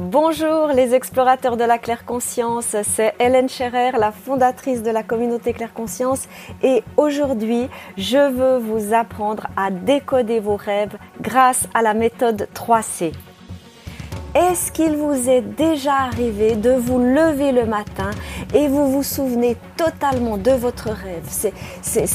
Bonjour les explorateurs de la claire conscience, c'est Hélène Scherer, la fondatrice de la communauté claire conscience et aujourd'hui je veux vous apprendre à décoder vos rêves grâce à la méthode 3C. Est-ce qu'il vous est déjà arrivé de vous lever le matin et vous vous souvenez totalement de votre rêve? C'est,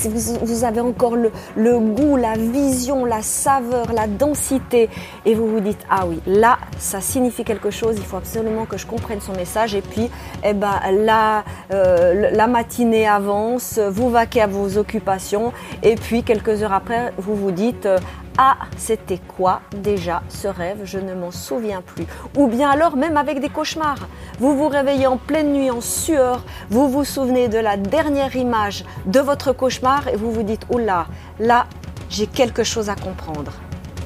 vous, vous, avez encore le, le, goût, la vision, la saveur, la densité et vous vous dites ah oui là ça signifie quelque chose, il faut absolument que je comprenne son message et puis eh ben la, euh, la matinée avance, vous vaquez à vos occupations et puis quelques heures après vous vous dites ah, c'était quoi déjà ce rêve Je ne m'en souviens plus. Ou bien alors même avec des cauchemars. Vous vous réveillez en pleine nuit en sueur, vous vous souvenez de la dernière image de votre cauchemar et vous vous dites, oula, là, j'ai quelque chose à comprendre.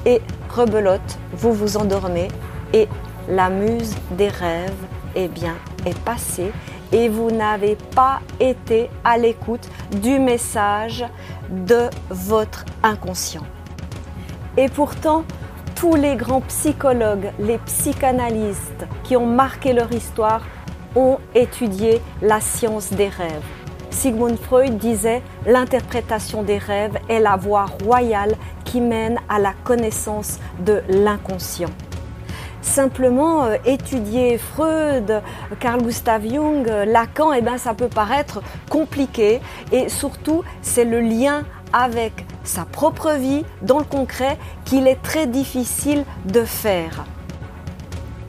Et rebelote, vous vous endormez et la muse des rêves, eh bien, est passée et vous n'avez pas été à l'écoute du message de votre inconscient. Et pourtant, tous les grands psychologues, les psychanalystes qui ont marqué leur histoire ont étudié la science des rêves. Sigmund Freud disait l'interprétation des rêves est la voie royale qui mène à la connaissance de l'inconscient. Simplement euh, étudier Freud, Carl Gustav Jung, Lacan, eh ben, ça peut paraître compliqué et surtout c'est le lien avec sa propre vie dans le concret qu'il est très difficile de faire.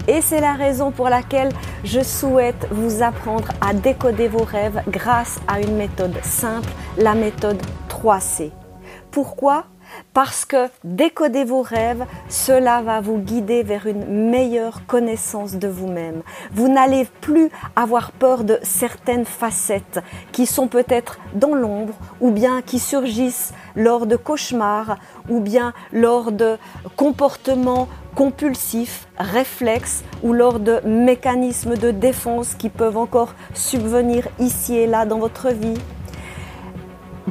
Et c'est la raison pour laquelle je souhaite vous apprendre à décoder vos rêves grâce à une méthode simple, la méthode 3C. Pourquoi parce que décoder vos rêves, cela va vous guider vers une meilleure connaissance de vous-même. Vous, n'allez plus avoir peur de certaines facettes qui sont peut-être dans l'ombre ou bien qui surgissent lors de cauchemars ou bien lors de comportements compulsifs, réflexes ou lors de mécanismes de défense qui peuvent encore subvenir ici et là dans votre vie.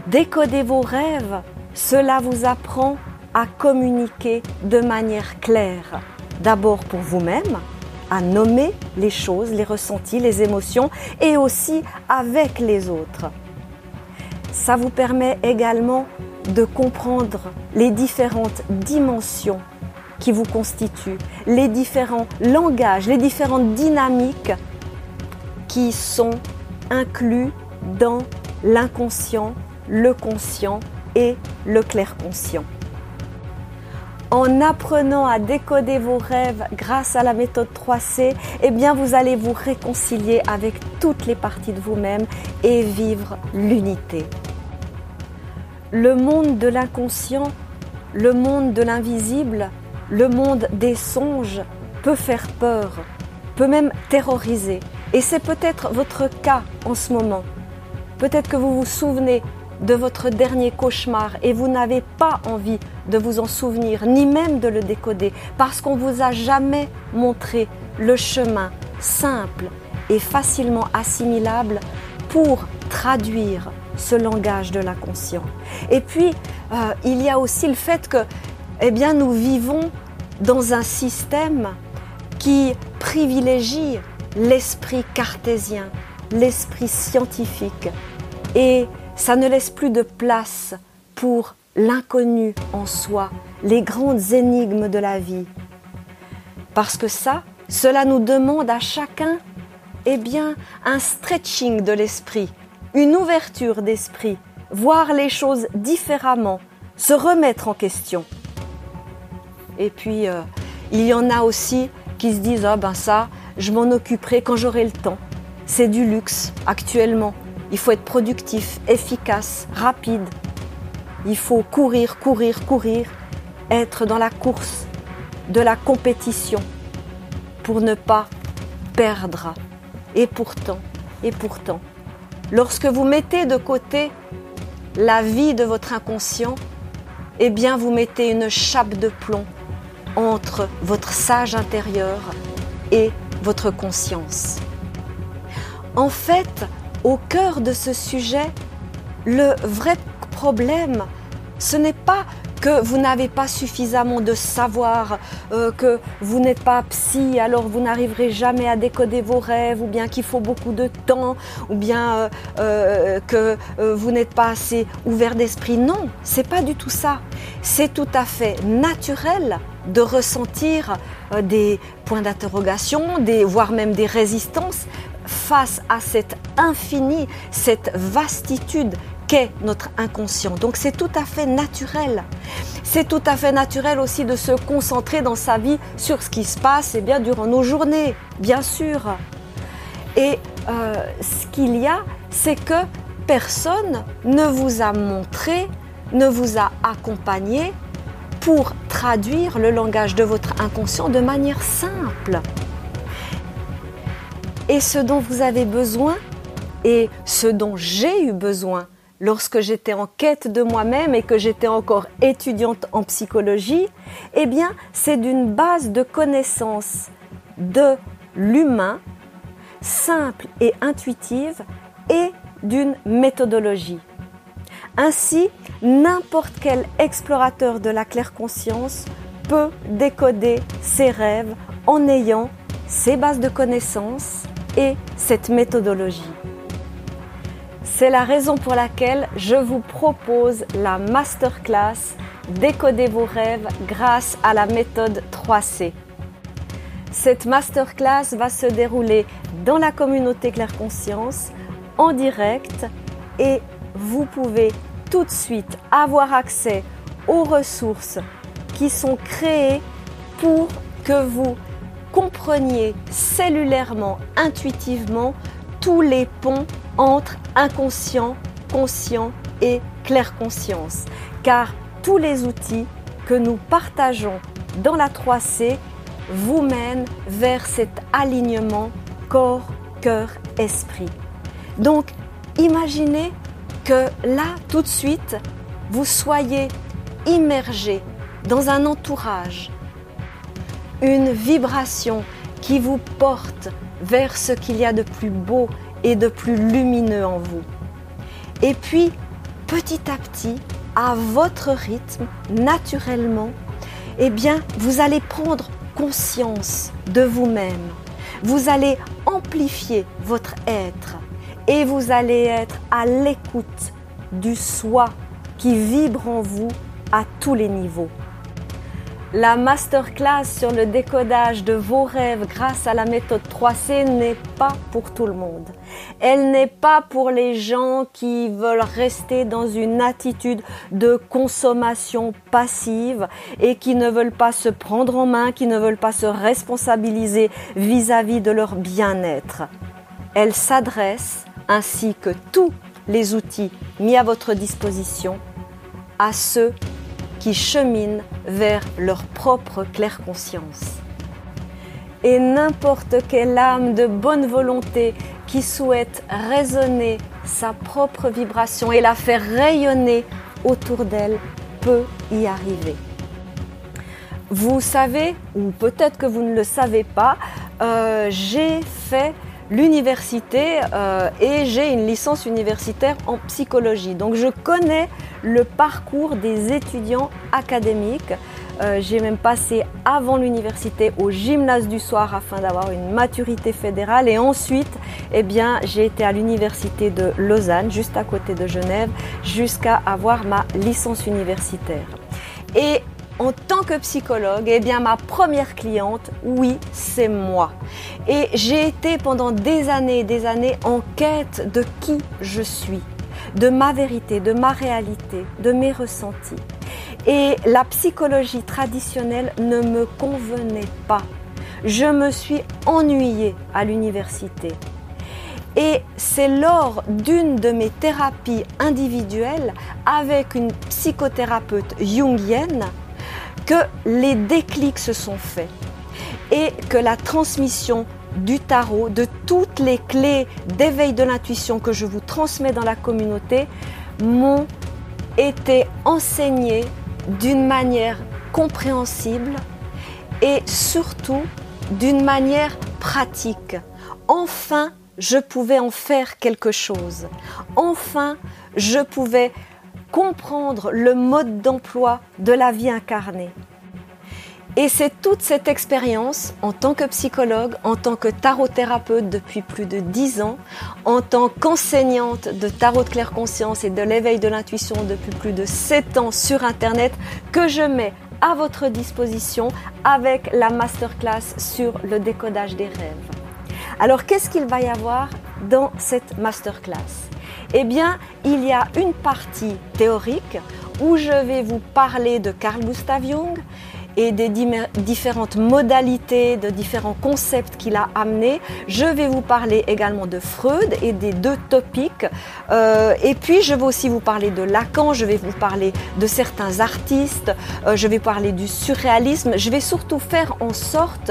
Décoder vos rêves, cela vous apprend à communiquer de manière claire. D'abord pour vous-même, à nommer les choses, les ressentis, les émotions et aussi avec les autres. Ça vous permet également de comprendre les différentes dimensions qui vous constituent, les différents langages, les différentes dynamiques qui sont inclus dans l'inconscient, le conscient et le clair conscient. En apprenant à décoder vos rêves grâce à la méthode 3C, eh bien vous allez vous réconcilier avec toutes les parties de vous-même et vivre l'unité. Le monde de l'inconscient, le monde de l'invisible, le monde des songes peut faire peur, peut même terroriser. Et c'est peut-être votre cas en ce moment. Peut-être que vous vous souvenez de votre dernier cauchemar et vous n'avez pas envie de vous en souvenir, ni même de le décoder, parce qu'on vous a jamais montré le chemin simple et facilement assimilable pour traduire ce langage de l'inconscient. Et puis, euh, il y a aussi le fait que, eh bien, nous vivons dans un système qui privilégie l'esprit cartésien, l'esprit scientifique et ça ne laisse plus de place pour l'inconnu en soi, les grandes énigmes de la vie. Parce que ça, cela nous demande à chacun, eh bien, un stretching de l'esprit, une ouverture d'esprit, voir les choses différemment, se remettre en question. Et puis, euh, il y en a aussi qui se disent, ah ben ça, je m'en occuperai quand j'aurai le temps. C'est du luxe actuellement. Il faut être productif, efficace, rapide. Il faut courir, courir, courir, être dans la course, de la compétition pour ne pas perdre. Et pourtant, et pourtant, lorsque vous mettez de côté la vie de votre inconscient, eh bien vous mettez une chape de plomb entre votre sage intérieur et votre conscience. En fait, au cœur de ce sujet, le vrai problème, ce n'est pas que vous n'avez pas suffisamment de savoir, euh, que vous n'êtes pas psy, alors vous n'arriverez jamais à décoder vos rêves, ou bien qu'il faut beaucoup de temps, ou bien euh, euh, que vous n'êtes pas assez ouvert d'esprit. Non, c'est pas du tout ça. C'est tout à fait naturel de ressentir des points d'interrogation, voire même des résistances face à cette infinie, cette vastitude qu'est notre inconscient. Donc c'est tout à fait naturel. C'est tout à fait naturel aussi de se concentrer dans sa vie sur ce qui se passe et eh bien durant nos journées, bien sûr. Et euh, ce qu'il y a, c'est que personne ne vous a montré, ne vous a accompagné pour traduire le langage de votre inconscient de manière simple. Et ce dont vous avez besoin, et ce dont j'ai eu besoin, lorsque j'étais en quête de moi-même et que j'étais encore étudiante en psychologie, eh bien, c'est d'une base de connaissances de l'humain simple et intuitive et d'une méthodologie. Ainsi, n'importe quel explorateur de la claire conscience peut décoder ses rêves en ayant ces bases de connaissances et cette méthodologie. C'est la raison pour laquelle je vous propose la masterclass Décoder vos rêves grâce à la méthode 3C. Cette masterclass va se dérouler dans la communauté Claire Conscience en direct et vous pouvez tout de suite avoir accès aux ressources qui sont créées pour que vous compreniez cellulairement, intuitivement tous les ponts entre inconscient, conscient et claire conscience. Car tous les outils que nous partageons dans la 3C vous mènent vers cet alignement corps, cœur, esprit. Donc, imaginez que là, tout de suite, vous soyez immergé dans un entourage, une vibration qui vous porte vers ce qu'il y a de plus beau et de plus lumineux en vous. Et puis, petit à petit, à votre rythme, naturellement, eh bien, vous allez prendre conscience de vous-même. Vous allez amplifier votre être et vous allez être à l'écoute du soi qui vibre en vous à tous les niveaux. La masterclass sur le décodage de vos rêves grâce à la méthode 3C n'est pas pour tout le monde. Elle n'est pas pour les gens qui veulent rester dans une attitude de consommation passive et qui ne veulent pas se prendre en main, qui ne veulent pas se responsabiliser vis-à-vis de leur bien-être. Elle s'adresse, ainsi que tous les outils mis à votre disposition, à ceux qui cheminent vers leur propre claire conscience. Et n'importe quelle âme de bonne volonté qui souhaite résonner sa propre vibration et la faire rayonner autour d'elle peut y arriver. Vous savez, ou peut-être que vous ne le savez pas, euh, j'ai fait l'université euh, et j'ai une licence universitaire en psychologie. Donc je connais le parcours des étudiants académiques. Euh, j'ai même passé avant l'université au gymnase du soir afin d'avoir une maturité fédérale et ensuite eh bien j'ai été à l'université de Lausanne juste à côté de Genève jusqu'à avoir ma licence universitaire. Et en tant que psychologue, eh bien ma première cliente, oui, c'est moi. Et j'ai été pendant des années des années en quête de qui je suis, de ma vérité, de ma réalité, de mes ressentis. Et la psychologie traditionnelle ne me convenait pas. Je me suis ennuyée à l'université. Et c'est lors d'une de mes thérapies individuelles avec une psychothérapeute jungienne que les déclics se sont faits et que la transmission du tarot, de toutes les clés d'éveil de l'intuition que je vous transmets dans la communauté, m'ont été enseignées d'une manière compréhensible et surtout d'une manière pratique. Enfin, je pouvais en faire quelque chose. Enfin, je pouvais comprendre le mode d'emploi de la vie incarnée. Et c'est toute cette expérience en tant que psychologue, en tant que tarot-thérapeute depuis plus de dix ans, en tant qu'enseignante de tarot de claire conscience et de l'éveil de l'intuition depuis plus de sept ans sur Internet que je mets à votre disposition avec la masterclass sur le décodage des rêves. Alors qu'est-ce qu'il va y avoir dans cette masterclass? Eh bien, il y a une partie théorique où je vais vous parler de Carl Gustav Jung et des différentes modalités, de différents concepts qu'il a amenés. Je vais vous parler également de Freud et des deux topics. Euh, et puis, je vais aussi vous parler de Lacan, je vais vous parler de certains artistes, euh, je vais parler du surréalisme. Je vais surtout faire en sorte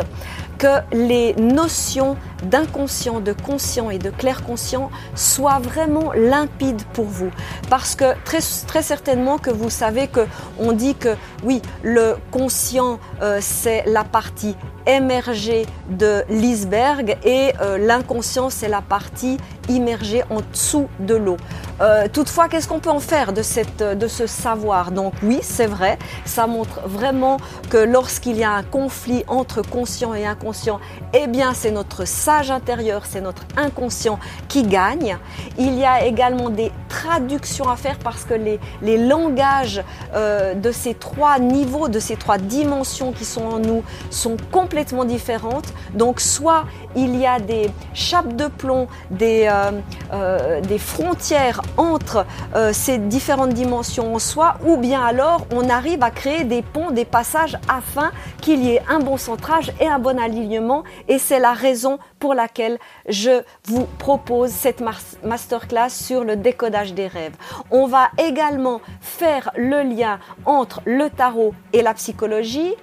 que les notions d'inconscient, de conscient et de clair conscient soient vraiment limpides pour vous. Parce que très, très certainement que vous savez que on dit que oui, le conscient euh, c'est la partie émergée de l'iceberg et euh, l'inconscient c'est la partie immergée en dessous de l'eau. Euh, toutefois, qu'est-ce qu'on peut en faire de, cette, de ce savoir? Donc oui, c'est vrai, ça montre vraiment que lorsqu'il y a un conflit entre conscient et inconscient, eh bien c'est notre sage intérieur, c'est notre inconscient qui gagne. Il y a également des à faire parce que les, les langages euh, de ces trois niveaux, de ces trois dimensions qui sont en nous sont complètement différentes. Donc soit il y a des chapes de plomb, des, euh, euh, des frontières entre ces différentes dimensions en soi, ou bien alors on arrive à créer des ponts, des passages afin qu'il y ait un bon centrage et un bon alignement. Et c'est la raison pour laquelle je vous propose cette masterclass sur le décodage des rêves. On va également faire le lien entre le tarot et la psychologie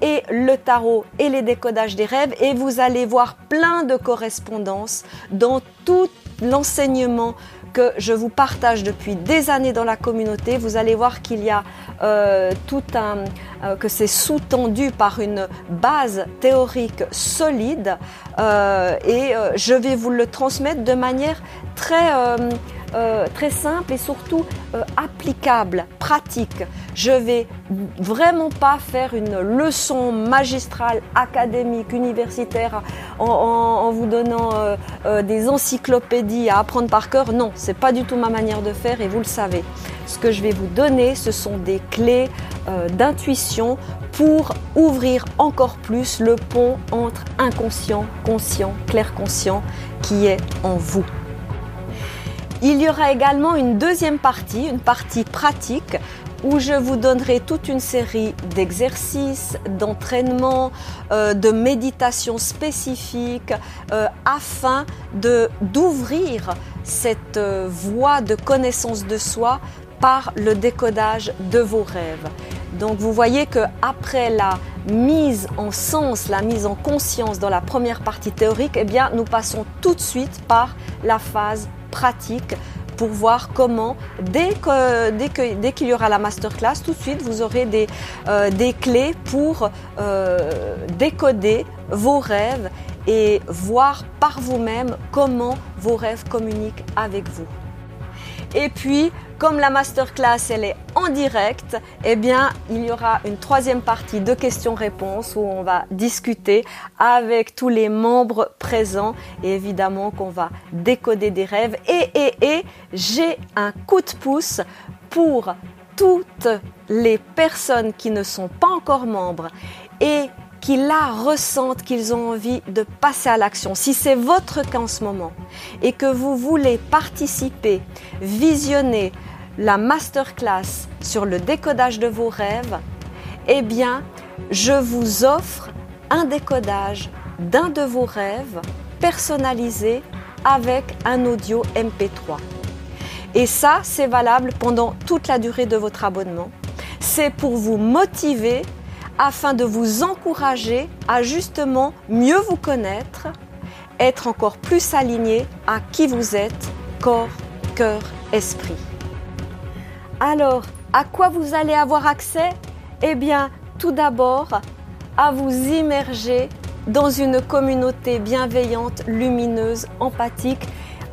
et le tarot et les décodages des rêves et vous allez voir plein de correspondances dans tout l'enseignement que je vous partage depuis des années dans la communauté. Vous allez voir qu'il y a euh, tout un euh, que c'est sous-tendu par une base théorique solide euh, et je vais vous le transmettre de manière très euh, très simple et surtout euh, applicable, pratique. Je vais vraiment pas faire une leçon magistrale, académique, universitaire, en, vous donnant euh, des encyclopédies à apprendre par cœur. Non, c'est pas du tout ma manière de faire et vous le savez. Ce que je vais vous donner, ce sont des clés d'intuition pour ouvrir encore plus le pont entre inconscient, conscient, clair conscient qui est en vous. Il y aura également une deuxième partie, une partie pratique où je vous donnerai toute une série d'exercices, d'entraînements, euh, de méditations spécifiques euh, afin de d'ouvrir cette euh, voie de connaissance de soi par le décodage de vos rêves. Donc vous voyez que après la mise en sens, la mise en conscience dans la première partie théorique, eh nous passons tout de suite par la phase pratique pour voir comment, dès qu'il y aura la masterclass, tout de suite, vous aurez des, euh, clés pour euh, décoder vos rêves et voir par vous-même comment vos rêves communiquent avec vous. Et puis, comme la masterclass elle est en direct, eh bien, il y aura une troisième partie de questions-réponses où on va discuter avec tous les membres présents et évidemment qu'on va décoder des rêves. Et, et, et, j'ai un coup de pouce pour toutes les personnes qui ne sont pas encore membres et qui là ressentent qu'ils ont envie de passer à l'action. Si c'est votre cas en ce moment et que vous voulez participer, visionner la masterclass sur le décodage de vos rêves, eh bien, je vous offre un décodage d'un de vos rêves personnalisé avec un audio MP3. Et ça, c'est valable pendant toute la durée de votre abonnement. C'est pour vous motiver afin de vous encourager à justement mieux vous connaître, être encore plus aligné à qui vous êtes, corps, cœur, esprit. Alors, à quoi vous allez avoir accès? Eh bien, tout d'abord, à vous immerger dans une communauté bienveillante, lumineuse, empathique,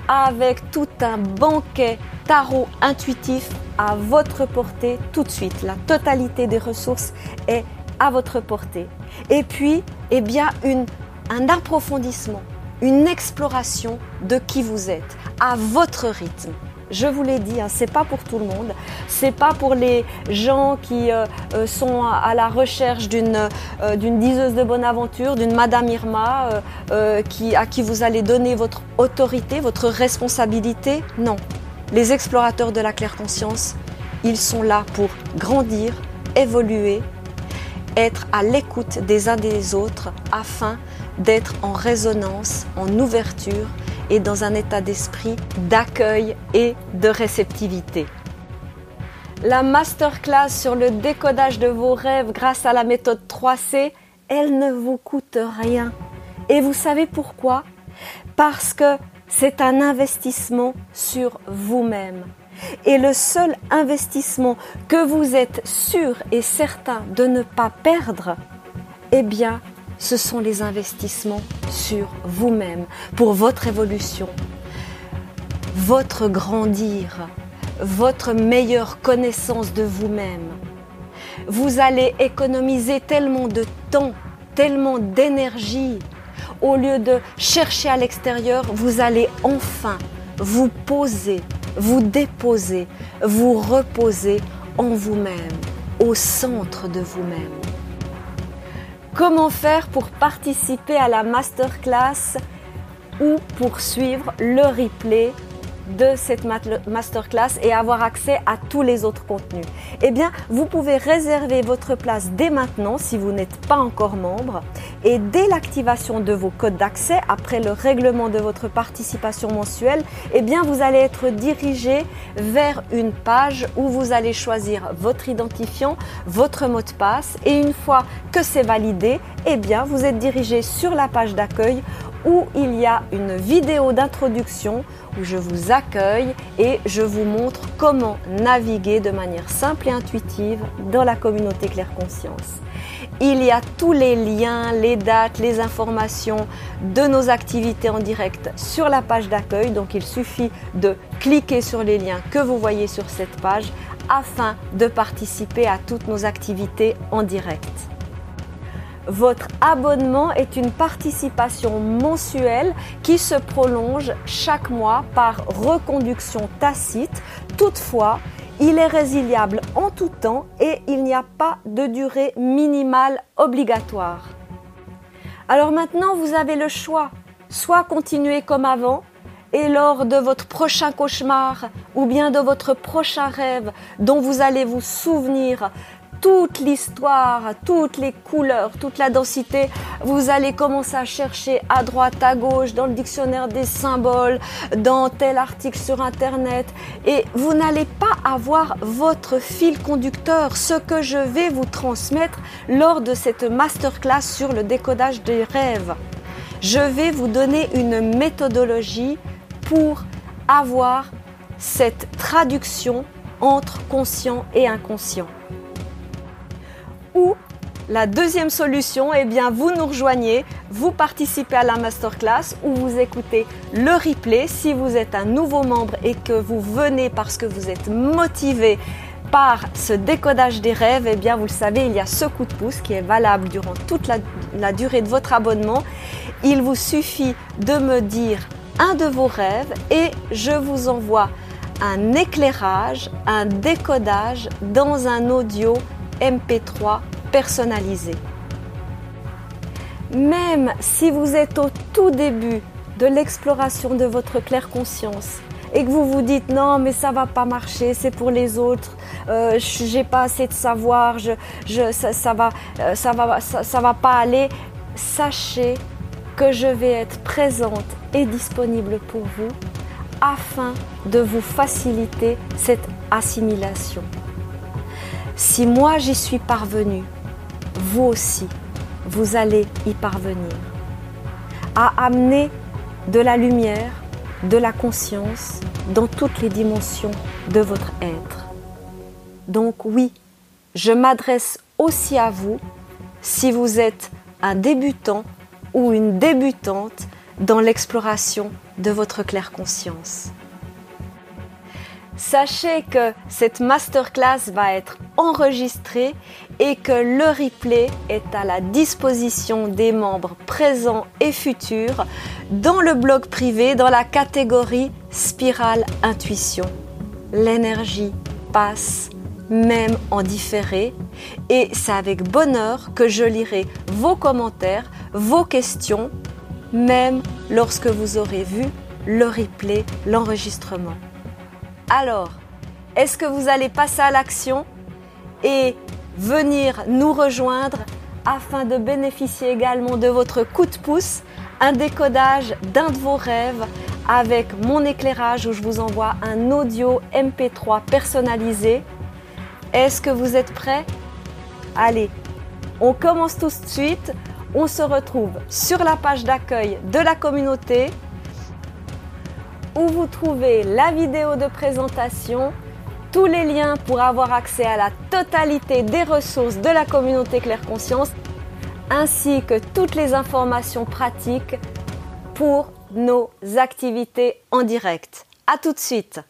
avec tout un banquet tarot intuitif à votre portée tout de suite. La totalité des ressources est à votre portée. Et puis, eh bien, une, un approfondissement, une exploration de qui vous êtes à votre rythme. Je vous l'ai dit, hein, c'est pas pour tout le monde. C'est pas pour les gens qui euh, euh, sont à, la recherche d'une euh, diseuse de bonne aventure, d'une Madame Irma, qui, à qui vous allez donner votre autorité, votre responsabilité. Non, les explorateurs de la claire conscience, ils sont là pour grandir, évoluer, être à l'écoute des uns des autres afin d'être en résonance, en ouverture et dans un état d'esprit d'accueil et de réceptivité. La masterclass sur le décodage de vos rêves grâce à la méthode 3C, elle ne vous coûte rien. Et vous savez pourquoi? Parce que c'est un investissement sur vous-même. Et le seul investissement que vous êtes sûr et certain de ne pas perdre, eh bien, ce sont les investissements sur vous-même, pour votre évolution, votre grandir, votre meilleure connaissance de vous-même. Vous allez économiser tellement de temps, tellement d'énergie. Au lieu de chercher à l'extérieur, vous allez enfin vous poser, vous déposer, vous reposer en vous-même, au centre de vous-même. Comment faire pour participer à la masterclass ou pour suivre le replay de cette masterclass et avoir accès à tous les autres contenus. Eh bien, vous pouvez réserver votre place dès maintenant si vous n'êtes pas encore membre. Et dès l'activation de vos codes d'accès après le règlement de votre participation mensuelle, eh bien, vous allez être dirigé vers une page où vous allez choisir votre identifiant, votre mot de passe. Et une fois que c'est validé, eh bien, vous êtes dirigé sur la page d'accueil où il y a une vidéo d'introduction où je vous accueille et je vous montre comment naviguer de manière simple et intuitive dans la communauté Claire Conscience. Il y a tous les liens, les dates, les informations de nos activités en direct sur la page d'accueil. Donc il suffit de cliquer sur les liens que vous voyez sur cette page afin de participer à toutes nos activités en direct. Votre abonnement est une participation mensuelle qui se prolonge chaque mois par reconduction tacite. Toutefois, il est résiliable en tout temps et il n'y a pas de durée minimale obligatoire. Alors maintenant, vous avez le choix. Soit continuer comme avant, et lors de votre prochain cauchemar ou bien de votre prochain rêve dont vous allez vous souvenir toute l'histoire, toutes les couleurs, toute la densité. Vous allez commencer à chercher à droite, à gauche, dans le dictionnaire des symboles, dans tel article sur Internet. Et vous n'allez pas avoir votre fil conducteur, ce que je vais vous transmettre lors de cette masterclass sur le décodage des rêves. Je vais vous donner une méthodologie pour avoir cette traduction entre conscient et inconscient. Ou la deuxième solution, eh bien, vous nous rejoignez, vous participez à la masterclass ou vous écoutez le replay si vous êtes un nouveau membre et que vous venez parce que vous êtes motivé par ce décodage des rêves, eh bien, vous le savez, il y a ce coup de pouce qui est valable durant toute la, la durée de votre abonnement. Il vous suffit de me dire un de vos rêves et je vous envoie un éclairage, un décodage dans un audio MP3 personnalisé. Même si vous êtes au tout début de l'exploration de votre claire conscience et que vous vous dites non mais ça va pas marcher, c'est pour les autres, euh, j'ai pas assez de savoir, je, ça, euh, ça, ça va pas aller, sachez que je vais être présente et disponible pour vous afin de vous faciliter cette assimilation. Si moi j'y suis parvenu, vous aussi, vous allez y parvenir. À amener de la lumière, de la conscience dans toutes les dimensions de votre être. Donc oui, je m'adresse aussi à vous si vous êtes un débutant ou une débutante dans l'exploration de votre claire conscience. Sachez que cette masterclass va être enregistrée et que le replay est à la disposition des membres présents et futurs dans le blog privé dans la catégorie Spirale Intuition. L'énergie passe même en différé et c'est avec bonheur que je lirai vos commentaires, vos questions, même lorsque vous aurez vu le replay, l'enregistrement. Alors, est-ce que vous allez passer à l'action et venir nous rejoindre afin de bénéficier également de votre coup de pouce, un décodage d'un de vos rêves avec mon éclairage où je vous envoie un audio MP3 personnalisé? Est-ce que vous êtes prêts? Allez, on commence tout de suite. On se retrouve sur la page d'accueil de la communauté où vous trouvez la vidéo de présentation, tous les liens pour avoir accès à la totalité des ressources de la communauté Claire Conscience, ainsi que toutes les informations pratiques pour nos activités en direct. À tout de suite!